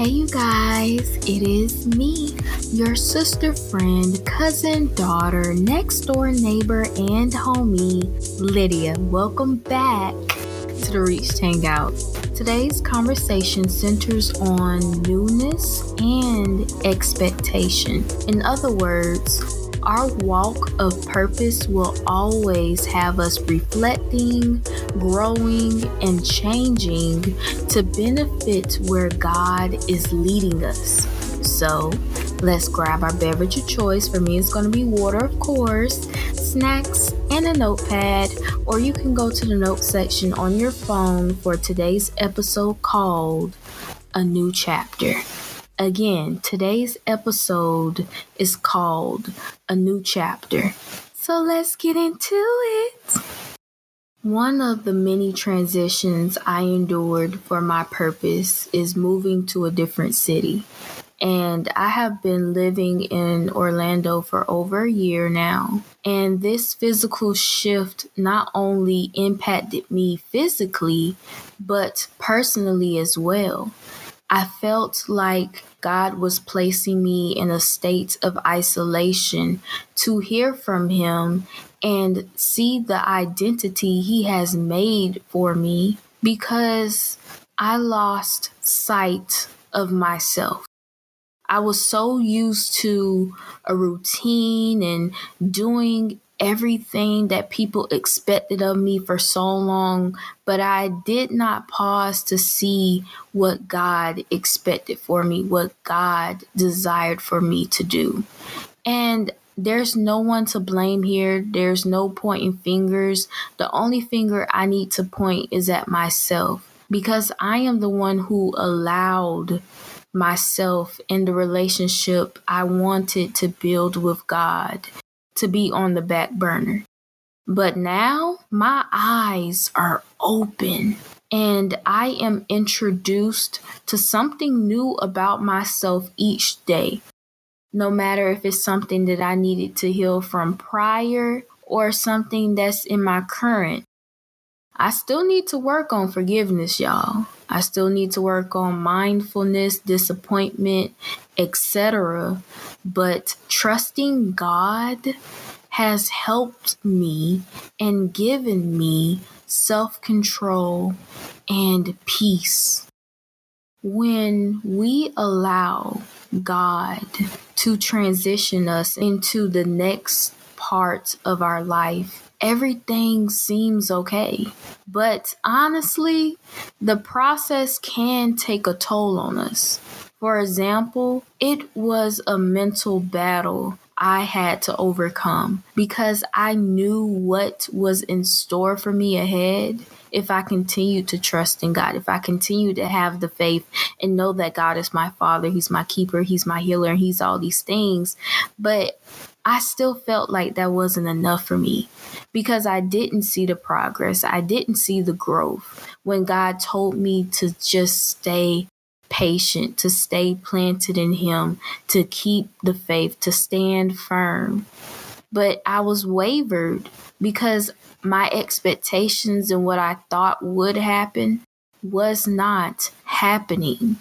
Hey, you guys, it is me, your sister, friend, cousin, daughter, next door neighbor, and homie, Lydia. Welcome back to the Reached Hangout. Today's conversation centers on newness and expectation. In other words, our walk of purpose will always have us reflecting, growing, and changing to benefit where God is leading us. So, let's grab our beverage of choice. For me, it's going to be water, of course, snacks, and a notepad, or you can go to the note section on your phone for today's episode called A New Chapter. Again, today's episode is called A New Chapter. So let's get into it. One of the many transitions I endured for my purpose is moving to a different city. And I have been living in Orlando for over a year now. And this physical shift not only impacted me physically, but personally as well. I felt like God was placing me in a state of isolation to hear from Him and see the identity He has made for me because I lost sight of myself. I was so used to a routine and doing everything that people expected of me for so long, but I did not pause to see what God expected for me, what God desired for me to do. And there's no one to blame here. There's no pointing fingers. The only finger I need to point is at myself because I am the one who allowed myself in the relationship I wanted to build with God to be on the back burner. But now my eyes are open and I am introduced to something new about myself each day. No matter if it's something that I needed to heal from prior or something that's in my current. I still need to work on forgiveness, y'all. I still need to work on mindfulness, disappointment, etc. But trusting God has helped me and given me self control and peace. When we allow God to transition us into the next part of our life, everything seems okay. But honestly, the process can take a toll on us. For example, it was a mental battle I had to overcome because I knew what was in store for me ahead if I continued to trust in God, if I continue to have the faith and know that God is my father, He's my keeper, He's my healer, He's all these things. But I still felt like that wasn't enough for me because I didn't see the progress. I didn't see the growth when God told me to just stay patient, to stay planted in Him, to keep the faith, to stand firm. But I was wavered because my expectations and what I thought would happen was not happening.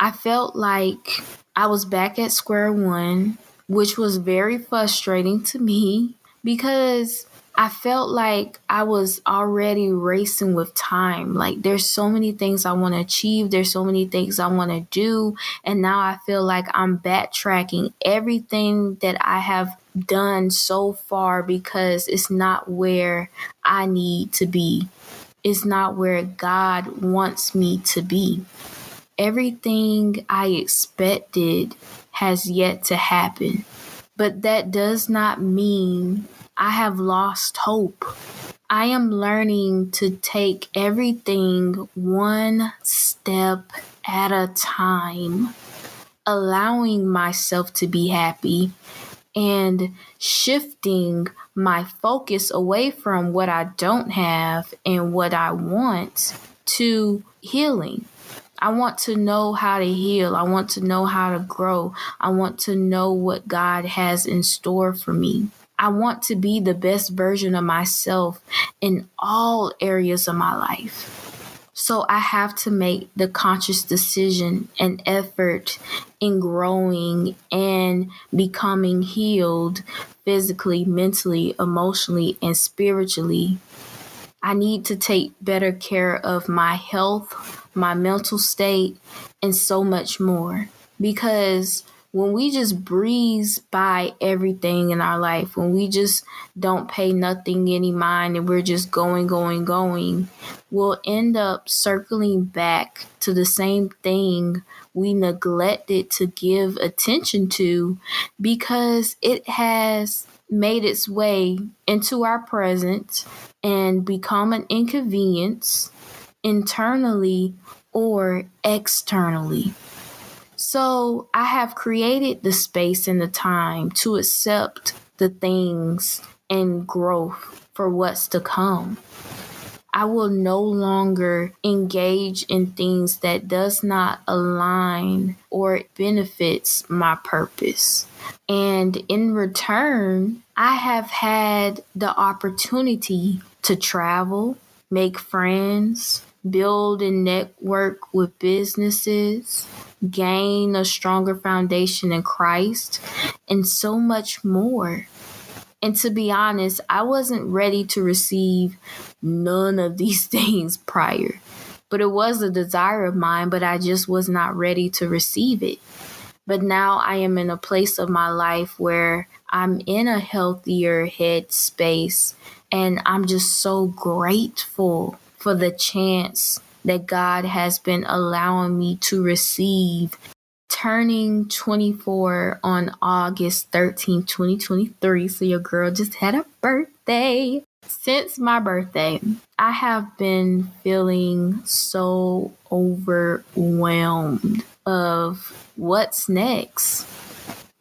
I felt like I was back at square one, which was very frustrating to me because I felt like I was already racing with time. Like there's so many things I want to achieve, there's so many things I want to do, and now I feel like I'm backtracking everything that I have done so far because it's not where I need to be. It's not where God wants me to be. Everything I expected has yet to happen. But that does not mean I have lost hope. I am learning to take everything one step at a time, allowing myself to be happy and shifting my focus away from what I don't have and what I want to healing. I want to know how to heal. I want to know how to grow. I want to know what God has in store for me. I want to be the best version of myself in all areas of my life. So I have to make the conscious decision and effort in growing and becoming healed physically, mentally, emotionally, and spiritually. I need to take better care of my health, my mental state, and so much more. Because when we just breeze by everything in our life, when we just don't pay nothing any mind and we're just going, going, going, we'll end up circling back to the same thing we neglected to give attention to because it has made its way into our present and become an inconvenience internally or externally. So I have created the space and the time to accept the things and growth for what's to come. I will no longer engage in things that does not align or benefits my purpose. And in return, I have had the opportunity to travel, make friends, build and network with businesses, gain a stronger foundation in Christ, and so much more. And to be honest, I wasn't ready to receive none of these things prior. But it was a desire of mine, but I just was not ready to receive it. But now I am in a place of my life where I'm in a healthier head space and I'm just so grateful for the chance that God has been allowing me to receive. Turning 24 on August 13, 2023. So your girl just had a birthday. Since my birthday, I have been feeling so overwhelmed of what's next.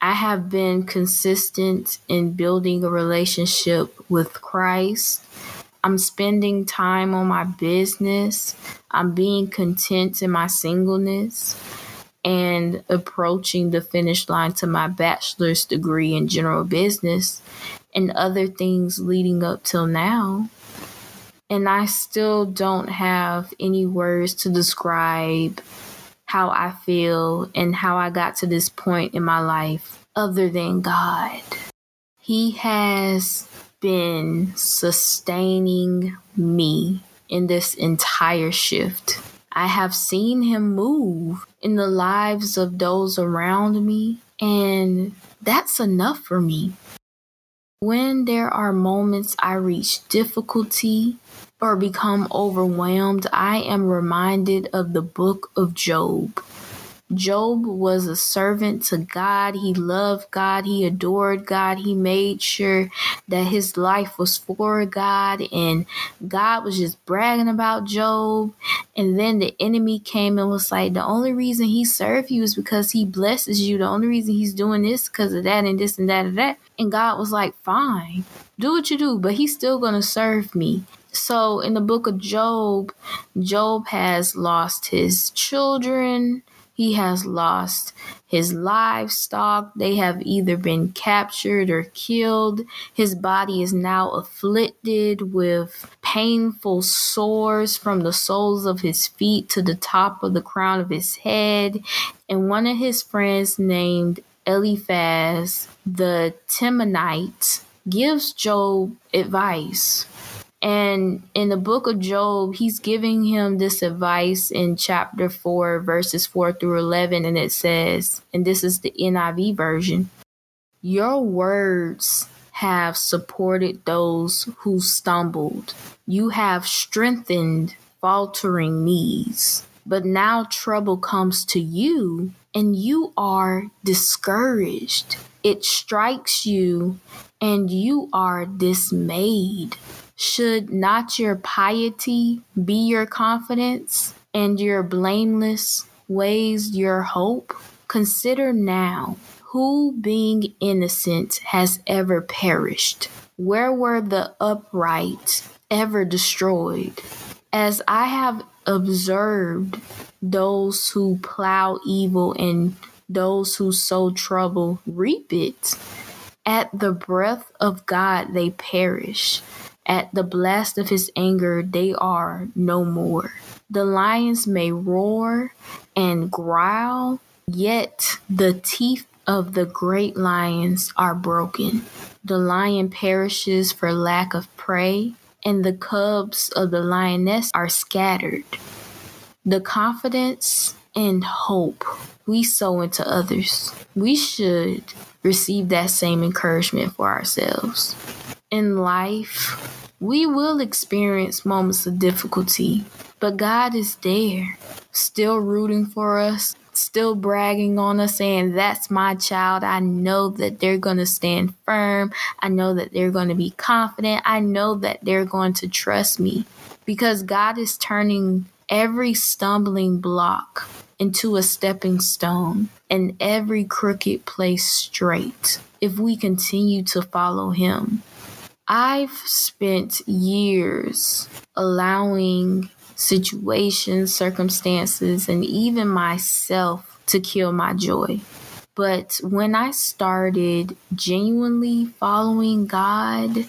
I have been consistent in building a relationship with Christ I'm spending time on my business. I'm being content in my singleness and approaching the finish line to my bachelor's degree in general business and other things leading up till now. And I still don't have any words to describe how I feel and how I got to this point in my life other than God. He has been sustaining me in this entire shift. I have seen him move in the lives of those around me, and that's enough for me. When there are moments I reach difficulty or become overwhelmed, I am reminded of the book of Job. Job was a servant to God. He loved God. He adored God. He made sure that his life was for God. And God was just bragging about Job. And then the enemy came and was like, the only reason he served you is because he blesses you. The only reason he's doing this because of that and this and that and that. And God was like, fine, do what you do, but he's still going to serve me. So in the book of Job, Job has lost his children he has lost his livestock. They have either been captured or killed. His body is now afflicted with painful sores from the soles of his feet to the top of the crown of his head. And one of his friends, named Eliphaz the Temanite, gives Job advice and in the book of Job, he's giving him this advice in chapter 4, verses 4 through 11. And it says, and this is the NIV version Your words have supported those who stumbled, you have strengthened faltering knees. But now trouble comes to you, and you are discouraged. It strikes you, and you are dismayed. Should not your piety be your confidence, and your blameless ways your hope? Consider now who, being innocent, has ever perished? Where were the upright ever destroyed? As I have observed those who plow evil and those who sow trouble reap it. At the breath of God they perish. At the blast of his anger, they are no more. The lions may roar and growl, yet the teeth of the great lions are broken. The lion perishes for lack of prey, and the cubs of the lioness are scattered. The confidence and hope we sow into others, we should receive that same encouragement for ourselves. In life, we will experience moments of difficulty, but God is there, still rooting for us, still bragging on us, saying, That's my child. I know that they're going to stand firm. I know that they're going to be confident. I know that they're going to trust me because God is turning every stumbling block into a stepping stone and every crooked place straight if we continue to follow Him. I've spent years allowing situations, circumstances, and even myself to kill my joy. But when I started genuinely following God,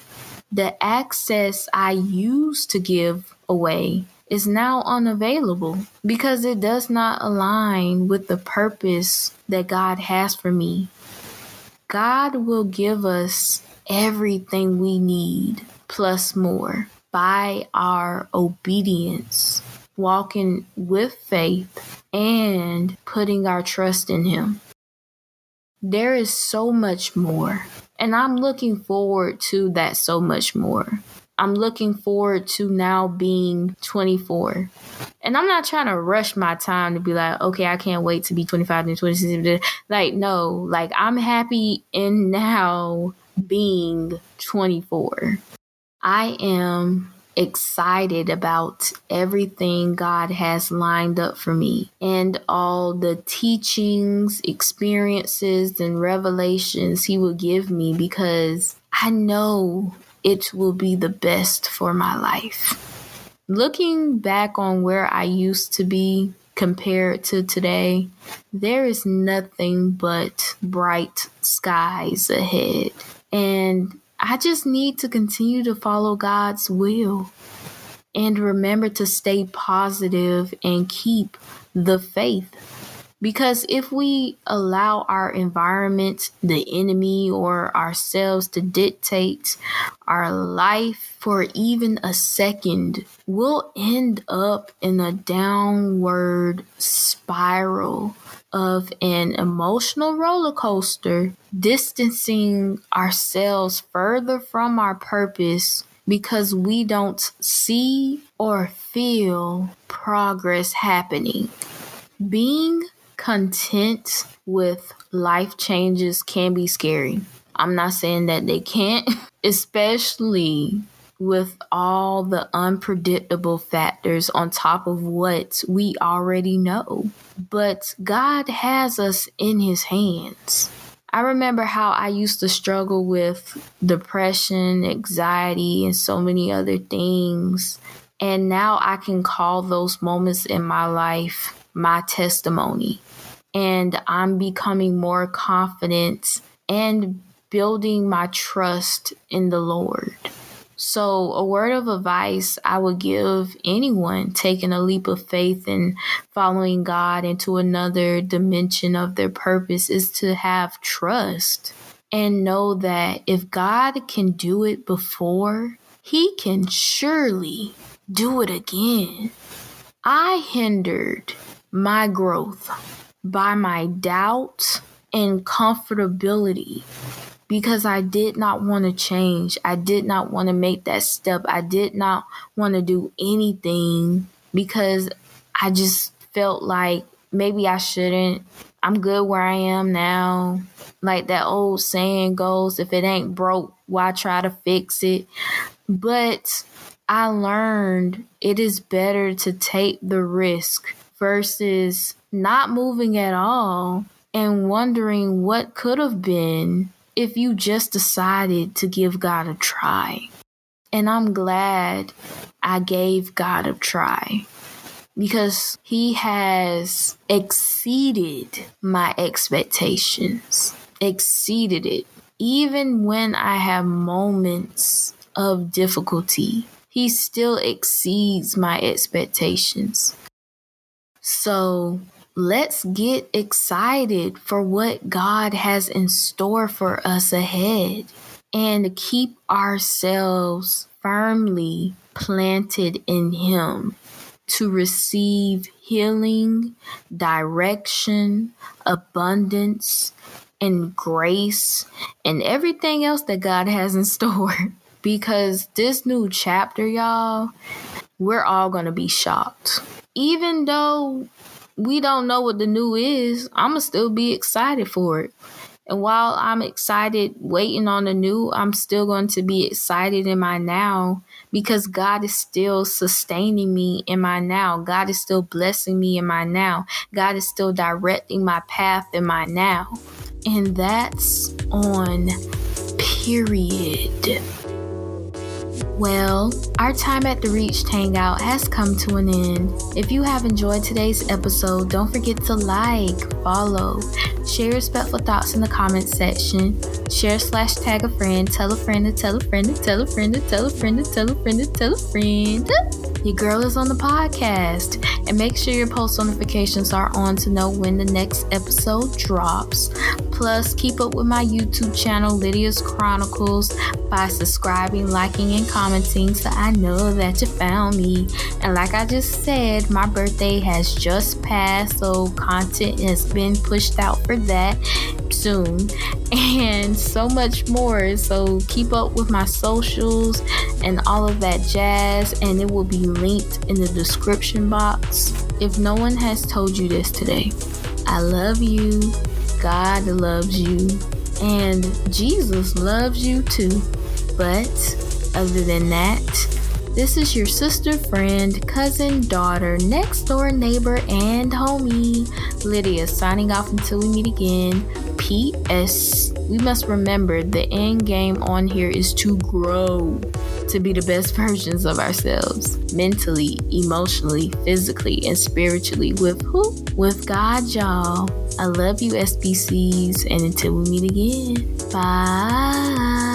the access I used to give away is now unavailable because it does not align with the purpose that God has for me. God will give us everything we need plus more by our obedience, walking with faith, and putting our trust in Him. There is so much more, and I'm looking forward to that so much more. I'm looking forward to now being 24. And I'm not trying to rush my time to be like, okay, I can't wait to be 25 and 26. Like, no, like I'm happy in now being 24. I am excited about everything God has lined up for me and all the teachings, experiences, and revelations He will give me because I know it will be the best for my life. Looking back on where I used to be compared to today, there is nothing but bright skies ahead. And I just need to continue to follow God's will and remember to stay positive and keep the faith. Because if we allow our environment, the enemy, or ourselves to dictate our life for even a second, we'll end up in a downward spiral of an emotional roller coaster, distancing ourselves further from our purpose because we don't see or feel progress happening. Being content with life changes can be scary. I'm not saying that they can't, especially with all the unpredictable factors on top of what we already know. But God has us in His hands. I remember how I used to struggle with depression, anxiety, and so many other things. And now I can call those moments in my life my testimony and I'm becoming more confident and building my trust in the Lord. So, a word of advice I would give anyone taking a leap of faith and following God into another dimension of their purpose is to have trust and know that if God can do it before, He can surely do it again. I hindered my growth by my doubt and comfortability because I did not want to change. I did not want to make that step. I did not want to do anything because I just felt like maybe I shouldn't. I'm good where I am now. Like that old saying goes if it ain't broke, why try to fix it? But I learned it is better to take the risk versus not moving at all and wondering what could have been if you just decided to give God a try. And I'm glad I gave God a try because He has exceeded my expectations, exceeded it. Even when I have moments of difficulty, He still exceeds my expectations. So let's get excited for what God has in store for us ahead and keep ourselves firmly planted in Him to receive healing, direction, abundance, and grace, and everything else that God has in store. Because this new chapter, y'all, we're all going to be shocked. Even though we don't know what the new is, I'm to still be excited for it. And while I'm excited waiting on the new, I'm still going to be excited in my now because God is still sustaining me in my now. God is still blessing me in my now. God is still directing my path in my now. And that's on period. Well, our time at the Reached Hangout has come to an end. If you have enjoyed today's episode, don't forget to like, follow, share respectful thoughts in the comments section, share slash tag a friend, tell a friend to tell a friend to tell a friend to tell a friend to tell a friend to tell a friend. Your girl is on the podcast. And make sure your post notifications are on to know when the next episode drops. Plus, keep up with my YouTube channel, Lydia's Chronicles, by subscribing, liking, and commenting so I know that you found me. And like I just said, my birthday has just passed, so content has been pushed out for that soon and so much more. So keep up with my socials and all of that jazz, and it will be linked in the description box. If no one has told you this today, I love you, God loves you, and Jesus loves you too. But other than that, this is your sister, friend, cousin, daughter, next door neighbor, and homie, Lydia, signing off until we meet again. P.S. We must remember the end game on here is to grow to be the best versions of ourselves mentally, emotionally, physically, and spiritually with who? With God, y'all. I love you, SBCs, and until we meet again, bye.